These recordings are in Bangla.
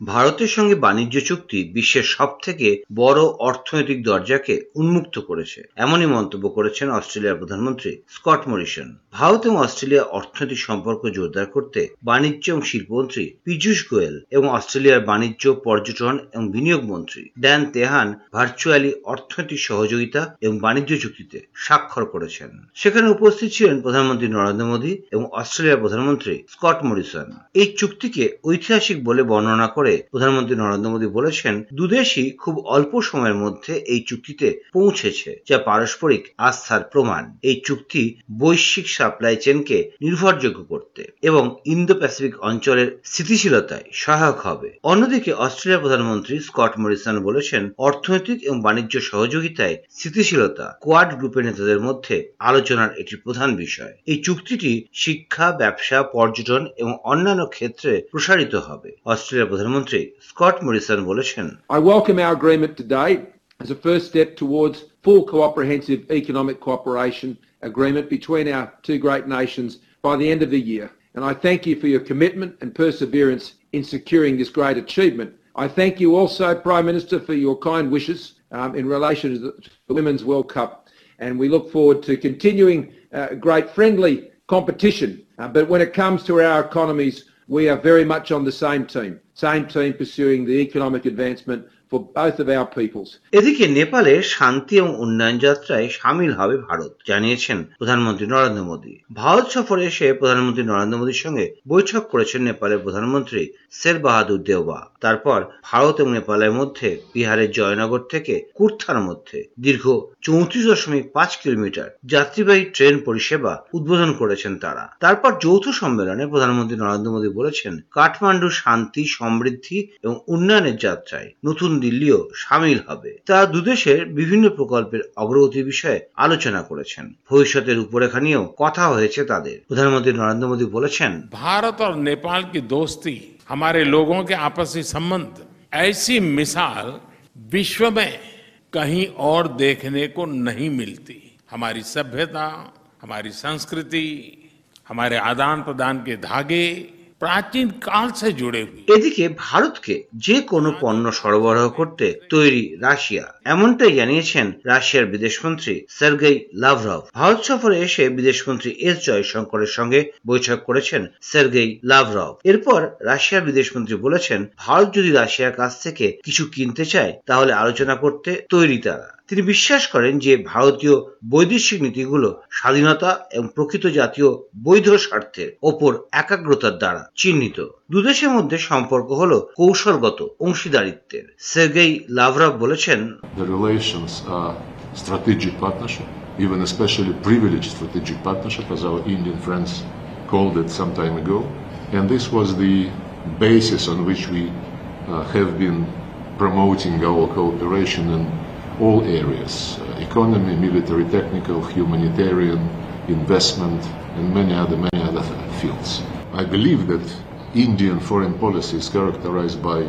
ভারতের সঙ্গে বাণিজ্য চুক্তি বিশ্বের সব থেকে বড় অর্থনৈতিক দরজাকে উন্মুক্ত করেছে। এমনই মন্তব্য করেছেন অস্ট্রেলিয়ার প্রধানমন্ত্রী স্কট মরিসন। ভারত এবং অস্ট্রেলিয়া অর্থনৈতিক সম্পর্ক জোরদার করতে বাণিজ্য এবং শিল্পমন্ত্রী পীযূষ গোয়েল এবং অস্ট্রেলিয়ার বাণিজ্য, পর্যটন এবং বিনিয়োগ মন্ত্রী ড্যান তেহান ভার্চুয়ালি অর্থনৈতিক সহযোগিতা এবং বাণিজ্য চুক্তিতে স্বাক্ষর করেছেন। সেখানে উপস্থিত ছিলেন প্রধানমন্ত্রী নরেন্দ্র মোদী এবং অস্ট্রেলিয়ার প্রধানমন্ত্রী স্কট মরিসন। এই চুক্তিকে ঐতিহাসিক বলে বর্ণনা করে প্রধানমন্ত্রী নরেন্দ্র মোদী বলেছেন, দুদেশই খুব অল্প সময়ের মধ্যে এই চুক্তিতে পৌঁছেছে, যা পারস্পরিক আস্থার প্রমাণ। এই চুক্তি বৈশ্বিক সাপ্লাই চেনকে নির্ভরযোগ্য করতে এবং ইন্দো প্যাসিফিক অঞ্চলের স্থিতিশীলতায় সহায়ক হবে। অন্যদিকে, অস্ট্রেলিয়ার প্রধানমন্ত্রী স্কট মরিসন বলেছেন, অর্থনৈতিক এবং বাণিজ্য সহযোগিতায় স্থিতিশীলতা কোয়াড গ্রুপের নেতাদের মধ্যে আলোচনার একটি প্রধান বিষয়। এই চুক্তিটি শিক্ষা, ব্যবসা, পর্যটন এবং অন্যান্য ক্ষেত্রে প্রসারিত হবে। অস্ট্রেলিয়ার প্রধানমন্ত্রী স্কট মরিসন বলেছেন I welcome our agreement today as a first step towards full comprehensive economic cooperation agreement between our two great nations by the end of the year. And I thank you for your commitment and perseverance in securing this great achievement. I thank you also, Prime Minister, for your kind wishes um, in relation to the to the Women's World Cup. And we look forward to continuing uh, great friendly competition. Uh, but when it comes to our economies, we are very much on the same team, same team pursuing the economic advancement for both of our peoples. এদিকে নেপালে শান্তি এবং উন্নয়ন যাত্রায় সামিল হবে ভারত, জানিয়েছেন প্রধানমন্ত্রী নরেন্দ্র মোদী। ভারত সফরে এসে প্রধানমন্ত্রী নরেন্দ্র মোদীর সঙ্গে বৈঠক করেছেন নেপালের প্রধানমন্ত্রী শের বাহাদুর দেওবা। তারপর ভারত এবং নেপালের মধ্যে বিহারের জয়নগর থেকে কুর্থার মধ্যে দীর্ঘ চৌত্রিশ দশমিক পাঁচ কিলোমিটার যাত্রীবাহী ট্রেন পরিষেবা উদ্বোধন করেছেন তারা। তারপর যৌথ সম্মেলনে প্রধানমন্ত্রী নরেন্দ্র মোদী বলেছেন, কাঠমান্ডু শান্তি, সমৃদ্ধি এবং উন্নয়নের যাত্রায় নতুন দিল্লিও সামিল হবে তারা দুদেশের বিভিন্ন প্রকল্পের অগ্রগতি বিষয়ে আলোচনা করেছেন ভবিষ্যতের রূপরেখা নিয়েও কথা হয়েছে তাদের প্রধানমন্ত্রী নরেন্দ্র মোদী বলেছেন भारत और नेपाल की दोस्ती हमारे लोगों के आपसी संबंध ऐसी मिसाल विश्व में कहीं और देखने को नहीं मिलती हमारी सभ्यता हमारी संस्कृति हमारे आदान प्रदान के धागे প্রাচীন কাল সে জুড়ে এদিকে ভারতকে যে কোনো পণ্য সরবরাহ করতে তৈরি রাশিয়া, এমনটাই জানিয়েছেন রাশিয়ার বিদেশমন্ত্রী সার্গেই লাভরভ। ভারত সফরে এসে বিদেশমন্ত্রী এস জয়শঙ্করের সঙ্গে বৈঠক করেছেন সার্গেই লাভরভ। এরপর রাশিয়ার বিদেশমন্ত্রী বলেছেন, ভারত যদি রাশিয়ার কাছ থেকে কিছু কিনতে চায়, তাহলে আলোচনা করতে তৈরি তারা। তিনি বিশ্বাস করেন যে ভারতীয় বৈদেশিক নীতিগুলো স্বাধীনতা এবং প্রকৃত জাতীয় বৈধ স্বার্থের ওপর একাগ্রতার দ্বারা চিহ্নিত দুদেশের মধ্যে সম্পর্ক হলো কৌশলগত অংশীদারিত্বের সের্গেই লাভরভ বলেছেন even especially privileged strategic partnership, as our Indian friends called it some time ago. And this was the basis on which we uh, have been promoting our cooperation in all areas uh, economy, military, technical, humanitarian, investment, and many other, many other fields. I believe that Indian foreign policy is characterized by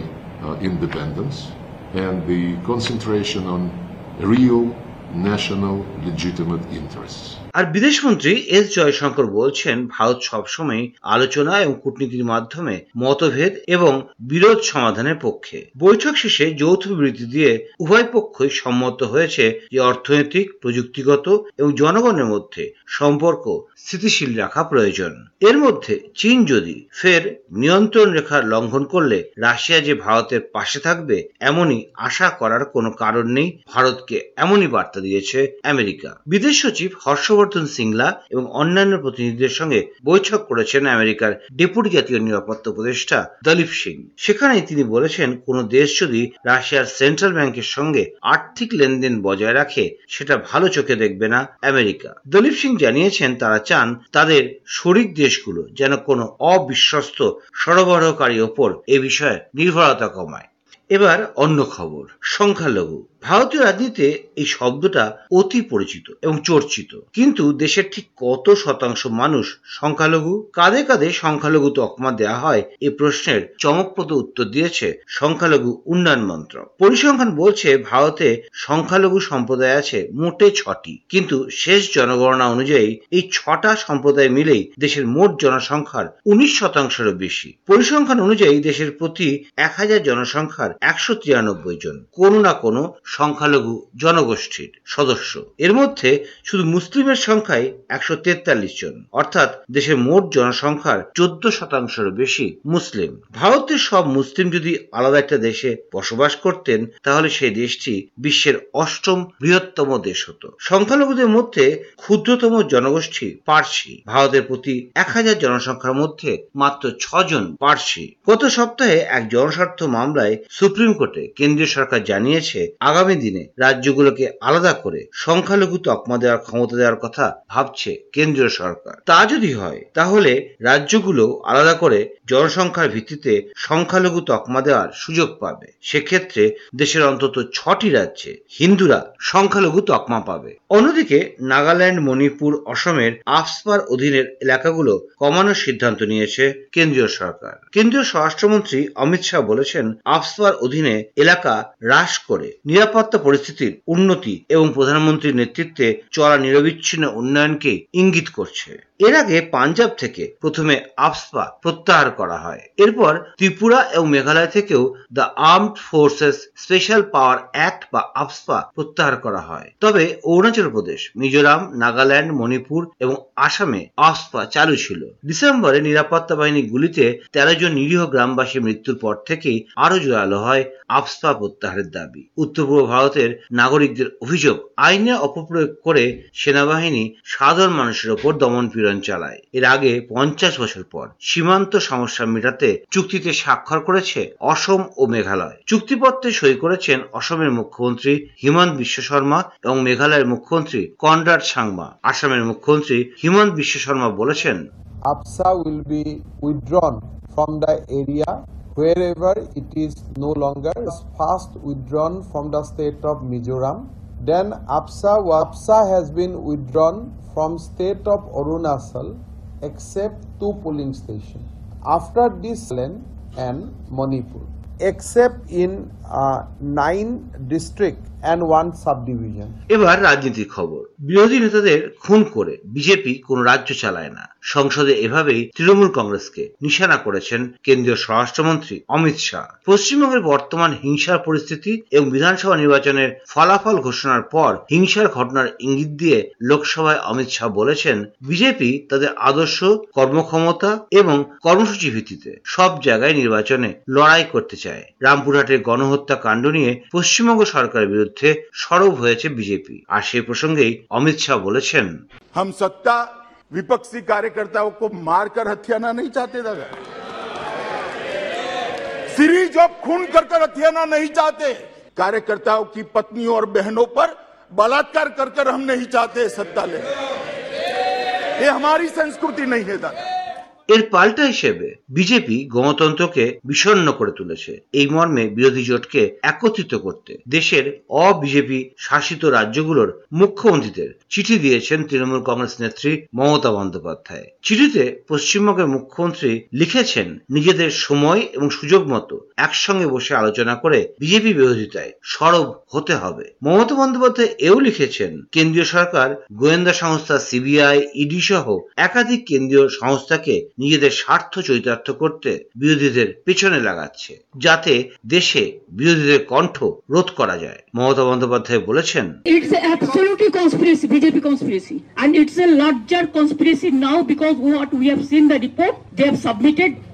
uh, independence and the concentration on real national legitimate interests. আর বিদেশমন্ত্রী এস জয়শঙ্কর বলছেন, ভারত সবসময় আলোচনা এবং কূটনীতির মাধ্যমে মতভেদ এবং বিরোধ সমাধানের পক্ষে। বৈঠক শেষে যৌথ বিবৃতি দিয়ে উভয় পক্ষই সম্মত হয়েছে যে অর্থনৈতিক, প্রযুক্তিগত এবং জনগণের মধ্যে সম্পর্ক স্থিতিশীল রাখা প্রয়োজন। এর মধ্যে চীন যদি ফের নিয়ন্ত্রণ রেখা লঙ্ঘন করলে রাশিয়া যে ভারতের পাশে থাকবে এমনই আশা করার কোনো কারণ নেই। ভারতকে এমনই বার্তা দিয়েছে আমেরিকা। বিদেশ সচিব হর্ষবর্ধন সিংলা এবং অন্যান্য প্রতিনিধিদের সঙ্গে বৈঠক করেছেন আমেরিকার ডেপুটি জাতীয় নিরাপত্তা উপদেষ্টা দলীপ সিং। সেখানে তিনি বলেছেন, কোনো দেশ যদি রাশিয়ার সেন্ট্রাল ব্যাংকের সঙ্গে আর্থিক লেনদেন বজায় রাখে, সেটা ভালো চোখে দেখবে না আমেরিকা। দলীপ সিং জানিয়েছেন, তারা চান তাদের শরিক দেশগুলো যেন কোনো অবিশ্বস্ত সরবরাহকারী ওপর এ বিষয়ে নির্ভরতা কমায়। এবার অন্য খবর, সংখ্যালঘু। ভারতীয় রাজনীতিতে এই শব্দটা অতি পরিচিত এবং চর্চিত। কিন্তু দেশের ঠিক কত শতাংশ মানুষ সংখ্যালঘু? কাঁধে কাঁধে সংখ্যালঘু তকমা দেওয়া হয় এই প্রশ্নের চমকপ্রদ উত্তর দিয়েছে সংখ্যালঘু উন্নয়ন মন্ত্রক। পরিসংখ্যান বলছে ভারতে সংখ্যালঘু সম্প্রদায় আছে মোটে ছটি। কিন্তু শেষ জনগণনা অনুযায়ী এই ছটা সম্প্রদায় মিলেই দেশের মোট জনসংখ্যার উনিশ শতাংশেরও বেশি। পরিসংখ্যান অনুযায়ী দেশের প্রতি এক হাজার জনসংখ্যার একশো তিরানব্বই জন। কোনো না কোনো সংখ্যালঘু জনগোষ্ঠীর সদস্য। এর মধ্যে শুধু মুসলিমের সংখ্যাই একশো তেতাল্লিশ জন। অর্থাৎ দেশের মোট জনসংখ্যার চোদ্দ শতাংশেরও বেশি মুসলিম। ভারতের সব মুসলিম যদি আলাদা একটা দেশে বসবাস করতেন, তাহলে সেই দেশটি বিশ্বের অষ্টম বৃহত্তম দেশ হতো। সংখ্যালঘুদের মধ্যে ক্ষুদ্রতম জনগোষ্ঠী পার্সি। ভারতের প্রতি এক হাজার জনসংখ্যার মধ্যে মাত্র ছজন পার্সি। গত সপ্তাহে এক জনস্বার্থ মামলায় সুপ্রিম কোর্টে কেন্দ্রীয় সরকার জানিয়েছে, আগামী দিনে রাজ্যগুলোকে আলাদা করে সংখ্যালঘু তকমা দেওয়ার ক্ষমতা দেওয়ার কথা ভাবছে কেন্দ্রীয় সরকার। তা যদি হয়, তাহলে রাজ্যগুলো আলাদা করে জনসংখ্যার ভিত্তিতে সংখ্যালঘু তকমা দেওয়ার সুযোগ পাবে। সেক্ষেত্রে দেশের অন্তত ছটি রাজ্যে হিন্দুরা সংখ্যালঘু তকমা পাবে। অন্যদিকে নাগাল্যান্ড, মণিপুর, অসমের আফসপার অধীনের এলাকাগুলো কমানোর সিদ্ধান্ত নিয়েছে কেন্দ্রীয় সরকার। কেন্দ্রীয় স্বরাষ্ট্রমন্ত্রী অমিত শাহ বলেছেন, আফসপার অধীনে এলাকা হ্রাস করে নিরাপত্তা পরিস্থিতির উন্নতি এবং প্রধানমন্ত্রীর নেতৃত্বে চলা নিরবিচ্ছিন্ন উন্নয়নকে ইঙ্গিত করছে। এর আগে পাঞ্জাব থেকে প্রথমে আফসপা প্রত্যাহার করা হয়। এরপর ত্রিপুরা এবং মেঘালয় থেকেও the armed forces special power act বা আফসপা প্রত্যাহার করা হয়। তবে অরুণাচল প্রদেশ, মিজোরাম, নাগাল্যান্ড, মণিপুর এবং আসামে আফসপা চালু ছিল। ডিসেম্বরে নিরাপত্তা বাহিনী গুলিতে তেরো জন নিরীহ গ্রামবাসীর মৃত্যুর পর থেকেই আরও জোরালো হয় আফসপা প্রত্যাহারের দাবি। উত্তর পূর্ব ভারতের নাগরিকদের অভিযোগ, আইনে অপপ্রয়োগ করে সেনাবাহিনী সাধারণ মানুষের ওপর দমন পীড়ন চালায়। এর আগে পঞ্চাশ বছর পর সীমান্ত সমস্যা মেটাতে চুক্তিতে স্বাক্ষর করেছে অসম ও মেঘালয়। চুক্তিপত্রে সই করেছেন অসমের মুখ্যমন্ত্রী হিমন্ত বিশ্ব শর্মা এবং মেঘালয়ের মুখ্যমন্ত্রী কনরাড সাংমা। আসামের মুখ্যমন্ত্রী হিমন্ত বিশ্ব শর্মা বলেছেন APSA will be withdrawn from the area wherever it is no longer. First withdrawn from the state of Mizoram. Then APSA, APSA has been withdrawn from state of Arunachal except two polling stations. After this and Manipur, except in nine district and one subdivision. এবার রাজনীতির খবর। বিরোধী নেতাদের খুন করে বিজেপি কোনো রাজ্য চালায় না। সংসদে এভাবেই তৃণমূল কংগ্রেসকে নিশানা করেছেন কেন্দ্রীয় স্বরাষ্ট্রমন্ত্রী অমিত শাহ। পশ্চিমবঙ্গের বর্তমান হিংসার পরিস্থিতি এবং বিধানসভা নির্বাচনের ফলাফল ঘোষণার পর হিংসার ঘটনার ইঙ্গিত দিয়ে লোকসভায় অমিত শাহ বলেছেন বিজেপি তাদের আদর্শ, কর্মক্ষমতা এবং কর্মসূচি ভিত্তিতে সব জায়গায় নির্বাচনে লড়াই করতে চায়। রামপুরহাটের গণহত্যা কাণ্ড নিয়ে পশ্চিমবঙ্গ সরকারের বিরুদ্ধে সরব হয়েছে বিজেপি আর সেই প্রসঙ্গেই অমিত শাহ বলেছেন हम सत्ता विपक्षी कार्यकर्ताओं को मारकर हथियाना नहीं चाहते दादा सीरीज ऑफ खून कर कर हथियाना नहीं चाहते कार्यकर्ताओं की पत्नियों और बहनों पर बलात्कार कर कर हम नहीं चाहते सत्ता ले ये हमारी संस्कृति नहीं है दादा এর পাল্টা হিসেবে বিজেপি গণতন্ত্রকে বিষণ্ণ করে তুলেছে। এই মর্মে বিরোধী জোটকে একত্রিত করতে দেশের অবিজেপি শাসিত রাজ্যগুলোর মুখ্যমন্ত্রীদের চিঠি দিয়েছেন তৃণমূল কংগ্রেস নেত্রী মমতা বন্দ্যোপাধ্যায়। চিঠিতে পশ্চিমবঙ্গের মুখ্যমন্ত্রী লিখেছেন, নিজেদের সময় এবং সুযোগ মতো একসঙ্গে বসে আলোচনা করে বিজেপি বিরোধিতায় সরব হতে হবে। মমতা বন্দ্যোপাধ্যায় এও লিখেছেন, কেন্দ্রীয় সরকার, গোয়েন্দা সংস্থা, সিবিআই ইডি সহ একাধিক কেন্দ্রীয় সংস্থাকে নিজেদের স্বার্থ চরিতার্থ করতে বিরোধীদের পেছনে লাগাচ্ছে, যাতে দেশে বিরোধীদের কণ্ঠ রোধ করা যায়। মমতা বন্দ্যোপাধ্যায় বলেছেন it's absolutely conspiracy larger conspiracy now because what we have seen the report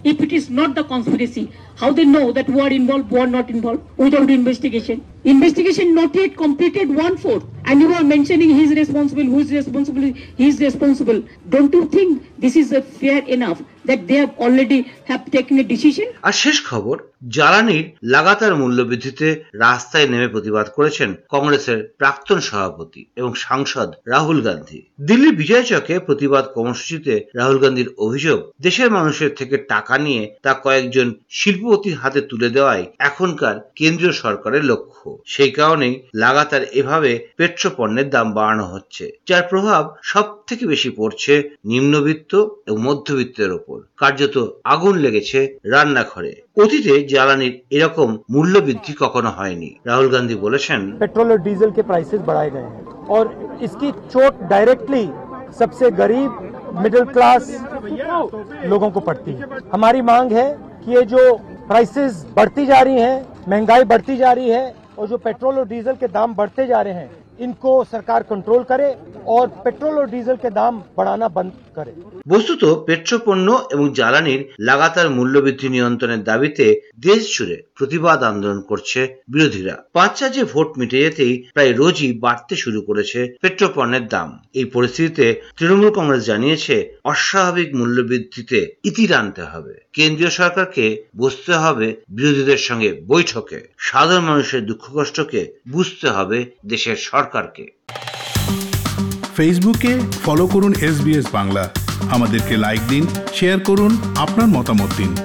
If it is not the conspiracy, how they know that who are involved, who are not involved without investigation? Investigation not yet completed one fourth. And you are mentioning he is responsible, who is responsible, he is responsible. Don't you think this is uh, fair enough? That they have already have taken a decision. আর শেষ খবর, জ্বালানির লাগাতার মূল্যবৃদ্ধিতে রাস্তায় নেমে প্রতিবাদ করেছেন কংগ্রেসের প্রাক্তন সভাপতি এবং সাংসদ রাহুল গান্ধী বিজয় চকে প্রতিবাদ কর্মসূচিতে রাহুল গান্ধীর অভিযোগ, দেশের মানুষের থেকে টাকা নিয়ে তা কয়েকজন শিল্পপতির হাতে তুলে দেওয়াই এখনকার কেন্দ্রীয় সরকারের লক্ষ্য সেই কারণেই লাগাতার এভাবে পেট্রোপণ্যের দাম বাড়ানো হচ্ছে, যার প্রভাব সব থেকে বেশি পড়ছে নিম্নবিত্ত এবং মধ্যবিত্তের ওপর কার্যত আগুন লেগেছে রান্নাঘরে অতীতে জ্বালানির এরকম মূল্য বৃদ্ধি কখনো হয়নি রাহুল গান্ধী বলেছেন पेट्रोल और डीजल के प्राइसेस बढ़ाए गए हैं और इसकी चोट डायरेक्टली सबसे गरीब मिडिल क्लास लोगों को पड़ती है हमारी मांग है कि ये जो प्राइसेस बढ़ती जा रही हैं महंगाई बढ़ती जा रही है और जो पेट्रोल और डीजल के दाम बढ़ते जा रहे हैं इनको सरकार कंट्रोल करे और पेट्रोल और डीजल के दाम बढ़ाना बंद करे বস্তুত পেট্রোপণ্য এবং জ্বালানির লাগাতার মূল্যবৃদ্ধি নিয়ন্ত্রণের দাবিতে দেশ জুড়ে প্রতিবাদ আন্দোলন করছে বিরোধীরা পাঁচ চার্জে ভোট মিটে যেতেই প্রায় রোজই বাড়তে শুরু করেছে পেট্রোপণ্যের দাম এই পরিস্থিতিতে তৃণমূল কংগ্রেস জানিয়েছে অস্বাভাবিক মূল্যবৃদ্ধিতে ইতি টানতে হবে কেন্দ্রীয় সরকারকে বসতে হবে বিরোধীদের সঙ্গে বৈঠকে সাধারণ মানুষের দুঃখ কষ্টকে বুঝতে হবে দেশের সরকারকে। ফেসবুকে ফলো করুন এস বাংলা। আমাদেরকে লাইক দিন শেয়ার করুন আপনার মতামত দিন।